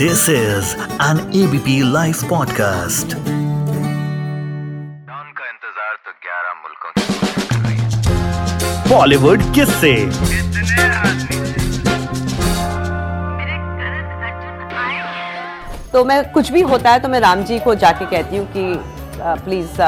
This is an ABP Life podcast. का इंतज़ार तो 11 मुल्कों बॉलीवुड कितने आदमी तो मैं कुछ भी होता है तो मैं राम जी को जाके कहती हूँ कि प्लीज़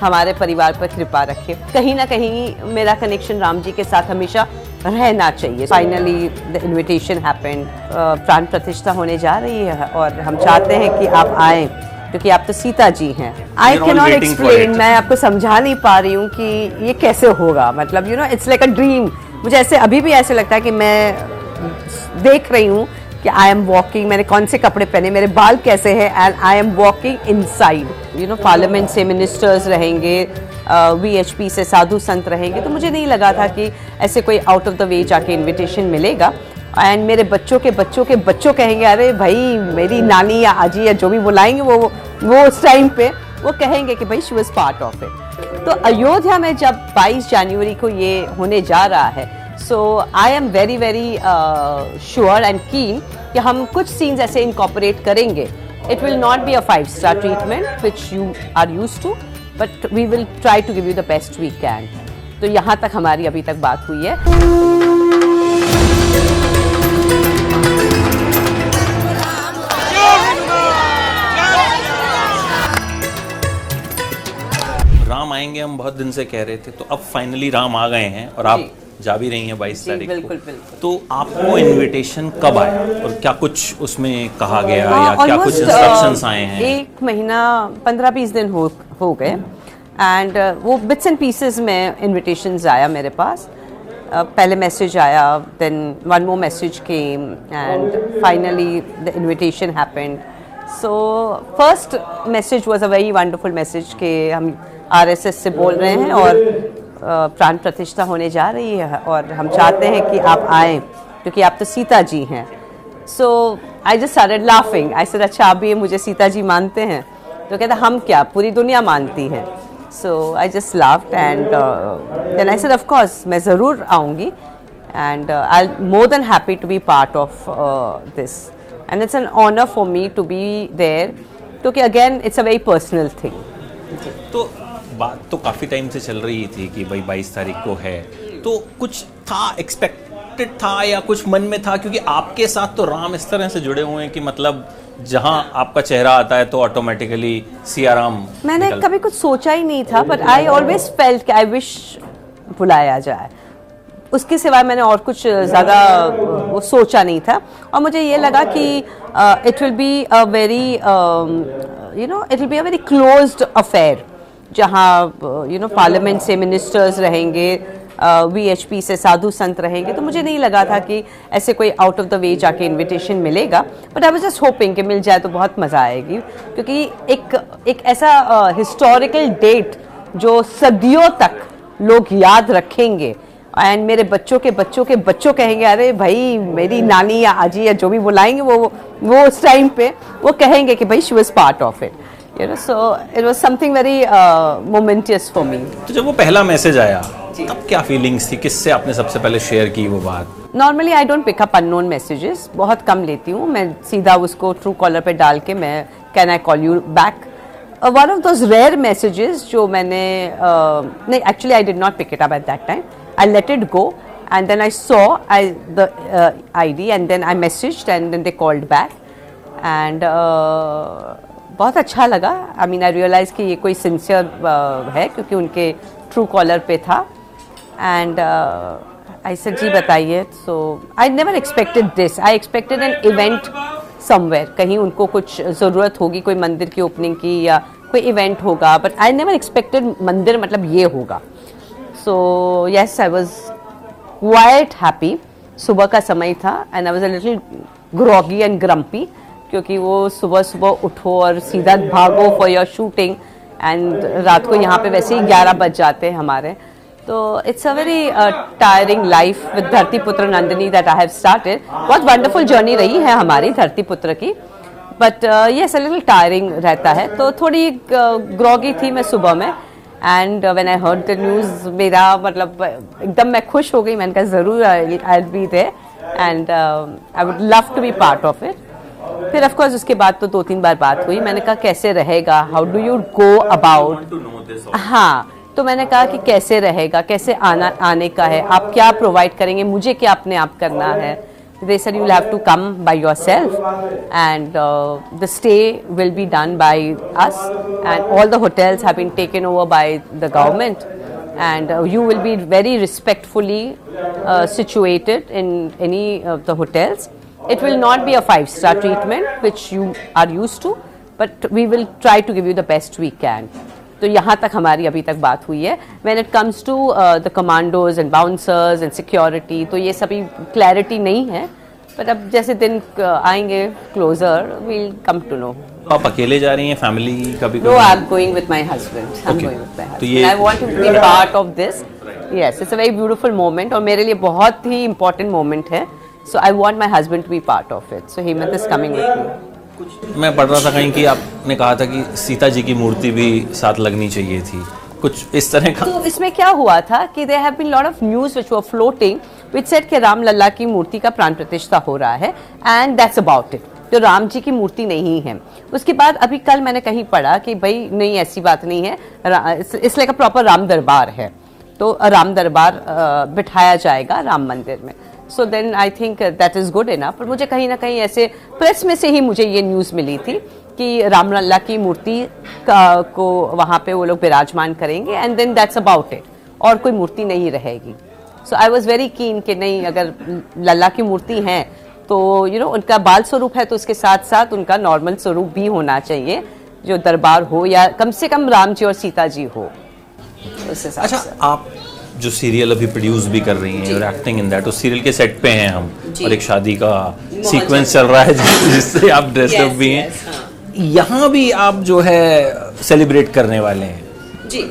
हमारे परिवार पर कृपा रखें कहीं ना कहीं मेरा कनेक्शन राम जी के साथ हमेशा रहना चाहिए। फाइनली द इन्विटेशन हैपेंड प्राण प्रतिष्ठा होने जा रही है और हम चाहते हैं कि आप आए क्योंकि आप तो सीता जी हैं। आई कैन नॉट एक्सप्लेन मैं आपको समझा नहीं पा रही हूँ कि ये कैसे होगा। मतलब you know it's like a dream मुझे ऐसे अभी भी ऐसे लगता है कि मैं देख रही हूँ कि आई एम वॉकिंग मैंने कौन से कपड़े पहने, मेरे बाल कैसे हैं and I am walking inside you know parliament से मिनिस्टर्स रहेंगे VHP से साधु संत रहेंगे तो मुझे नहीं लगा था कि ऐसे कोई आउट ऑफ़ द वे जाके इन्विटेशन मिलेगा. एंड मेरे बच्चों के बच्चों के बच्चों कहेंगे, अरे भाई, मेरी नानी या आजी या जो भी बुलाएँगे वो वो उस टाइम पे, वो कहेंगे कि भाई she was part of it तो अयोध्या में जब 22 जनवरी को ये होने जा रहा है so I am very very sure and keen कि हम कुछ सीन्स ऐसे इनकॉपरेट करेंगे। It will not be a five star treatment which you are use to but we will try to give you the best we can तो यहाँ तक हमारी अभी तक बात हुई है। राम आएँगे हम बहुत दिन से कह रहे थे तो अब फाइनली राम आ गए हैं और आप जा भी रही हैं बाईस तारीख बिल्कुल, बिल्कुल। तो आपको इनविटेशन कब आया और क्या कुछ उसमें कहा गया आ, या हाँ, क्या कुछ इंस्ट्रक्शंस आए हैं? एक महीना पंद्रह बीस दिन हो हो गए। एंड वो बिट्स एंड पीसेस में इनविटेशंस आया मेरे पास। पहले मैसेज आया then one more message came and finally the invitation happened so first message was a very wonderful message कि हम आरएसएस से बोल रहे हैं और प्राण प्रतिष्ठा होने जा रही है और हम चाहते हैं कि आप आएँ, क्योंकि आप तो सीता जी हैं। So I just started laughing I said अच्छा आप भी मुझे सीता जी मानते हैं? तो कहता, हम क्या? पूरी दुनिया मानती है. So I just laughed and then I of course, मैं ज़रूर आऊँगी and I more than happy to be part of this and it's an honour for me to be there क्योंकि again it's a very personal thing तो बात तो काफ़ी time से चल रही थी कि भाई बाईस तारीख को है। तो कुछ था एक्सपेक्टेड था या कुछ मन में था? क्योंकि आपके साथ तो राम इस तरह से जुड़े हुए हैं कि मतलब जहाँ आपका चेहरा आता है तो ऑटोमेटिकली सियाराम मैंने कभी कुछ सोचा ही नहीं था बट आई ऑलवेज फेल्ट कि आई विश बुलाया जाए। उसके सिवाय मैंने और कुछ ज़्यादा वो सोचा नहीं था। और मुझे ये लगा कि it will be a very you know it will be a very closed affair जहाँ यू नो पार्लियामेंट से मिनिस्टर्स रहेंगे वीएचपी से साधु संत रहेंगे तो मुझे नहीं लगा था कि ऐसे कोई आउट ऑफ़ द वे जाके इनविटेशन मिलेगा but I was just hoping कि मिल जाए तो बहुत मज़ा आएगी क्योंकि एक एक ऐसा हिस्टोरिकल uh, डेट जो सदियों तक लोग याद रखेंगे एंड मेरे बच्चों के बच्चों के बच्चों कहेंगे अरे भाई मेरी नानी या आजी या जो भी बुलाएँगे वो वो उस टाइम पे वो कहेंगे कि भाई she was part of it you know so it was something very momentous for me तो जब वो पहला मैसेज आया तब क्या फीलिंग्स थी? किससे आपने सबसे पहले शेयर की वो बात? Normally I don't pick up unknown messages बहुत कम लेती हूँ। मैं सीधा उसको ट्रू कॉलर पे डाल के मैं can I call you back one of those rare messages जो मैंने uh, नहीं actually I did not pick it up at that time I let it go and then I saw I the I D and then I message and then they called back and बहुत अच्छा लगा। I mean I realise कि ये कोई sincere है, क्योंकि उनके true collar पे था। एंड आई सर जी, बताइए। So I never expected this I expected an event somewhere कहीं उनको कुछ ज़रूरत होगी, कोई मंदिर की ओपनिंग की या कोई इवेंट होगा। बट आई नेवर एक्सपेक्टेड मंदिर मतलब ये होगा। So yes I was quite happy सुबह का समय था and I was a little groggy and grumpy क्योंकि वो सुबह सुबह उठो और सीधा भागो फॉर योर शूटिंग एंड रात को यहाँ पे वैसे ही ग्यारह बज जाते हैं हमारे। तो it's a very tiring life with Dharti Putra Nandini that I have started बहुत वंडरफुल जर्नी रही है हमारी धरती पुत्र की बट ये लिटिल टायरिंग रहता है। तो थोड़ी ग्रॉगी थी मैं सुबह में। And when I heard the news मेरा मतलब एकदम मैं खुश हो गई। मैंने कहा, ज़रूर I be there and I would love to be part of it फिर ऑफ़ कोर्स उसके बाद तो दो तीन बार बात हुई। मैंने कहा, कैसे रहेगा? How do you go about हाँ तो मैंने कहा कि कैसे रहेगा? कैसे आना, आने का है? आप क्या प्रोवाइड करेंगे? मुझे क्या अपने आप करना है? They sir you have to come by your and the stay will be done by us and all the hotels have been taken over by the government and you will be very respectfully situated in any of the hotels it will not be a five star treatment which you are used to but we will try to give you the best we can तो यहाँ तक हमारी अभी तक बात हुई है when it comes to the commandos and bouncers and security तो ये सभी क्लैरिटी नहीं है बट अब जैसे दिन uh, आएँगे closer will come to know आप अकेले जा रही हैं फैमिली कभी No, I'm going with my husband. I'm Okay. going with my तो husband. ये- I want him to be part of this. Yes, it's a very beautiful moment और मेरे लिए बहुत ही important moment है. So I want my husband to be part of it. So Hemant is coming with me. मैं पढ़ रहा था कहीं कि आपने कहा था कि सीता जी की मूर्ति भी साथ लगनी चाहिए थी। कुछ इस तरह का तो इसमें क्या हुआ था कि there have been lot of news which were floating which said कि राम लल्ला की मूर्ति का प्राण प्रतिष्ठा हो रहा है एंड दैट्स अबाउट इट तो राम जी की मूर्ति नहीं है। उसके बाद अभी कल मैंने कहीं पढ़ा कि भाई नहीं ऐसी बात नहीं है। इस- इसलिए का प्रॉपर राम दरबार है। तो राम दरबार बिठाया जाएगा राम मंदिर में। So then I think that is good enough पर मुझे कहीं ना कहीं ऐसे प्रेस में से ही मुझे ये न्यूज़ मिली थी कि रामलला की मूर्ति को वहाँ पे वो लोग विराजमान करेंगे and then that's about it और कोई मूर्ति नहीं रहेगी. सो आई वॉज़ वेरी कीन कि नहीं अगर लल्ला की मूर्ति है तो यू you नो know, उनका बाल स्वरूप है तो उसके साथ साथ उनका नॉर्मल स्वरूप भी होना चाहिए जो दरबार हो या कम से कम राम जी और सीता जी हो. उस हिसाब अच्छा आप जो सीरियल अभी प्रोड्यूस भी कर रही हैं और एक्टिंग इन दैट उस सीरियल के सेट पे हैं हम और एक शादी का सीक्वेंस चल रहा है जिससे आप ड्रेस्ड अप Yes, भी हैं। yes, हाँ। यहाँ भी आप जो है सेलिब्रेट करने वाले हैं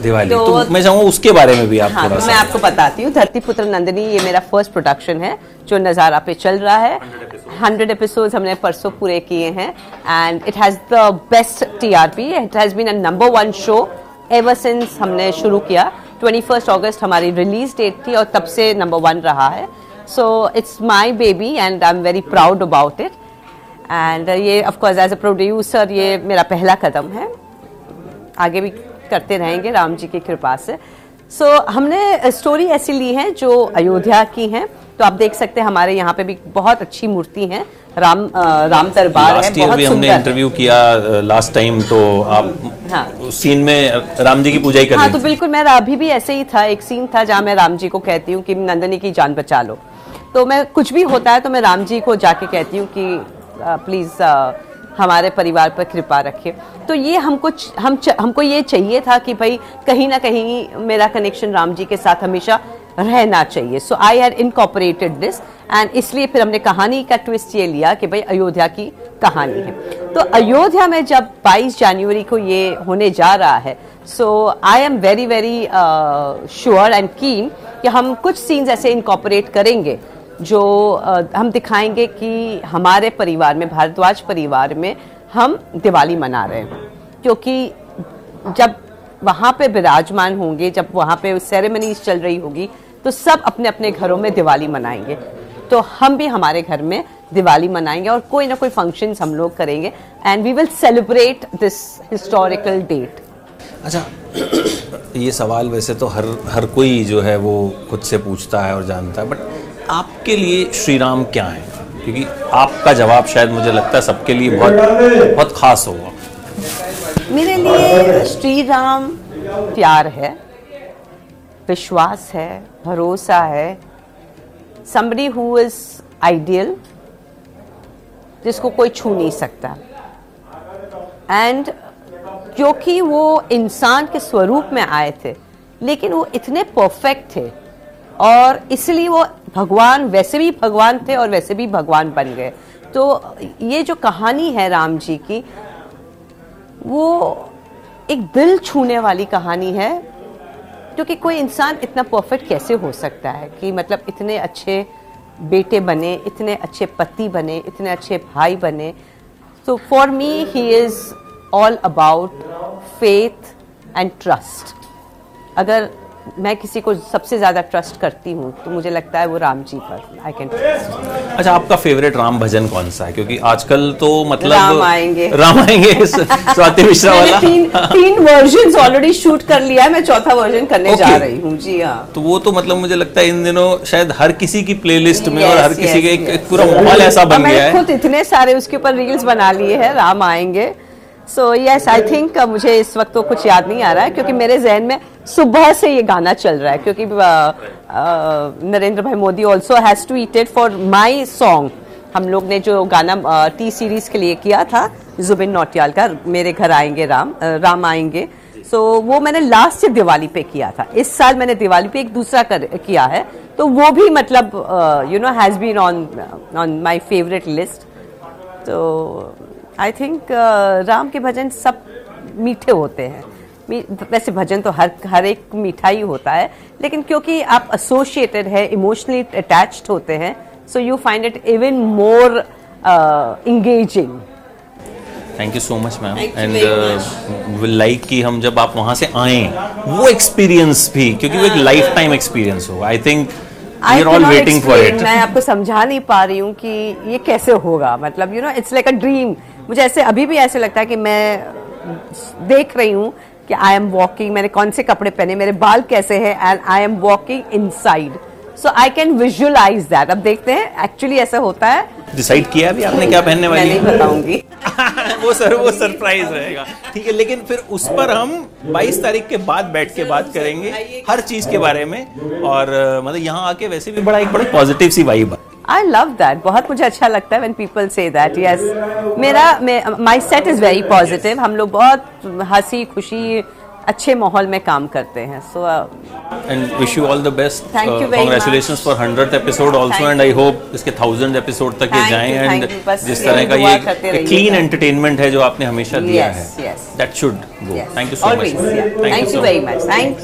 दिवाली। तो- तो मैं चाहूँगा उसके बारे में भी आप हाँ थोड़ा तो मैं आपको बताती हूँ। धरती पुत्र नंदिनी ये मेरा फ़र्स्ट प्रोडक्शन है जो नज़ारा पे चल रहा है। हंड्रेड एपिसोड हमने परसों पूरे किए हैं and it has the best TRP it has been a number one show ever since हमने शुरू किया। 21 अगस्त हमारी रिलीज़ डेट थी और तब से नंबर वन रहा है। So it's my baby and I am very proud about it and ये of course as a producer ये मेरा पहला कदम है। आगे भी करते रहेंगे राम जी की कृपा से। सो so, हमने स्टोरी ऐसी ली है जो अयोध्या की है। तो आप देख सकते हैं हमारे यहाँ पे भी बहुत अच्छी मूर्ति है। राम अ, राम दरबार है लास्ट ईयर बहुत भी हमने इंटरव्यू किया लास्ट टाइम तो आप हाँ। उस सीन में राम जी की पूजा ही कर हाँ तो बिल्कुल मैं अभी भी ऐसे ही था एक सीन था जहाँ मैं राम जी को कहती हूँ कि नंदनी की जान बचा लो। तो मैं कुछ भी होता है तो मैं राम जी को जाके कहती हूँ कि प्लीज़ हमारे परिवार पर कृपा रखिए। तो ये हमको हम हमको ये चाहिए था कि भाई कहीं ना कहीं मेरा कनेक्शन राम जी के साथ हमेशा रहना चाहिए। So I had incorporated this and इसलिए फिर हमने कहानी का ट्विस्ट ये लिया कि भाई अयोध्या की कहानी है। तो अयोध्या में जब 22 जनवरी को ये होने जा रहा है so I am very very sure and keen कि हम कुछ सीन्स ऐसे इनकॉपरेट करेंगे जो uh, हम दिखाएँगे कि हमारे परिवार में भारद्वाज परिवार में हम दिवाली मना रहे हैं। क्योंकि जब वहाँ पे विराजमान होंगे जब वहाँ पे सेरेमनीज चल रही होगी तो सब अपने अपने घरों में दिवाली मनाएँगे। तो हम भी हमारे घर में दिवाली मनाएँगे और कोई ना कोई फ़ंक्शन हम लोग करेंगे। And we will celebrate this historical date अच्छा ये सवाल वैसे तो हर हर कोई जो है वो खुद से पूछता है और जानता है बट आपके लिए श्री राम क्या है? क्योंकि आपका जवाब शायद मुझे लगता है सबके लिए बहुत बहुत खास होगा। मेरे लिए श्री राम प्यार है। विश्वास है, भरोसा है। Somebody हु इज़ आइडियल जिसको कोई छू नहीं सकता। एंड क्योंकि वो इंसान के स्वरूप में आए थे, लेकिन वो इतने परफेक्ट थे, और इसलिए वो भगवान, वैसे भी भगवान थे और वैसे भी भगवान बन गए। तो ये जो कहानी है राम जी की, वो एक दिल छूने वाली कहानी है। क्योंकि कोई इंसान इतना परफेक्ट कैसे हो सकता है कि मतलब इतने अच्छे बेटे बने, इतने अच्छे पति बने, इतने अच्छे भाई बने? So for me he is all about faith and trust अगर मैं किसी को सबसे ज़्यादा ट्रस्ट करती हूँ तो मुझे लगता है वो राम जी पर आई कैन अच्छा आपका फेवरेट राम भजन कौन सा है? क्योंकि आजकल तो मतलब राम आएँगे। राम आएँगे स्वाति मिश्रा वाला। तीन तीन वर्जन ऑलरेडी शूट कर लिया है मैं चौथा वर्जन करने okay. जा रही हूँ। जी हाँ। तो वो तो मतलब मुझे लगता है इन दिनों शायद हर किसी की प्लेलिस्ट में और Yes, हर किसी yes, के एक, पूरा माहौल ऐसा बन गया है। खुद इतने सारे उसके ऊपर रील्स बना लिए हैं राम आएँगे। सो यस आई थिंक मुझे इस वक्त तो कुछ याद नहीं आ रहा है क्योंकि मेरे जहन में सुबह से ये गाना चल रहा है क्योंकि Narendra bhai Modi also has to eat it for my song हम लोग ने जो गाना टी सीरीज़ के लिए किया था जुबिन नौटियाल का मेरे घर आएँगे राम राम आएँगे। सो so, वो मैंने लास्ट ईयर दिवाली पे किया था। इस साल मैंने दिवाली पे एक दूसरा कर, किया है। तो वो भी मतलब you know has been on on my favourite list तो आई थिंक राम के भजन सब मीठे होते हैं। वैसे भजन तो हर हर एक मीठा ही होता है लेकिन क्योंकि आप एसोसिएटेड है इमोशनली अटैच्ड होते हैं so you find it even more engaging thank you so much ma'am and like कि हम जब आप वहाँ से आए वो एक्सपीरियंस भी क्योंकि वो एक लाइफ टाइम एक्सपीरियंस हो। I think we are all waiting for it मैं आपको समझा नहीं पा रही हूँ कि ये कैसे होगा मतलब you know it's like a dream मुझे ऐसे अभी भी ऐसे लगता है कि मैं देख रही हूँ कि आई एम वॉकिंग मैंने कौन से कपड़े पहने मेरे बाल कैसे हैं and I am walking inside so I can visualise that अब देखते हैं एक्चुअली ऐसा होता है। डिसाइड किया अभी आपने क्या पहनने मैं वाली नहीं बताऊँगी। वो सर वो सरप्राइज़ रहेगा। ठीक है लेकिन फिर उस पर हम 22 तारीख के बाद बैठ के बात करेंगे हर चीज़ के बारे में। और मतलब यहाँ आके वैसे भी बड़ा एक बड़ा पॉजिटिव सी वाइब है। आई लव दैट बहुत मुझे अच्छा लगता है when people say that yes मेरा my set is very positive हम लोग बहुत हँसी खुशी अच्छे माहौल में काम करते हैं. So and wish you all the best congratulations for hundred episode also and I hope इसके थाउज़ेंड एपिसोड तक ये जाएँ एंड जिस तरह का ये क्लीन एंटरटेनमेंट है जो आपने हमेशा दिया है। That should go thank you so much yeah. Thank you very much. Thank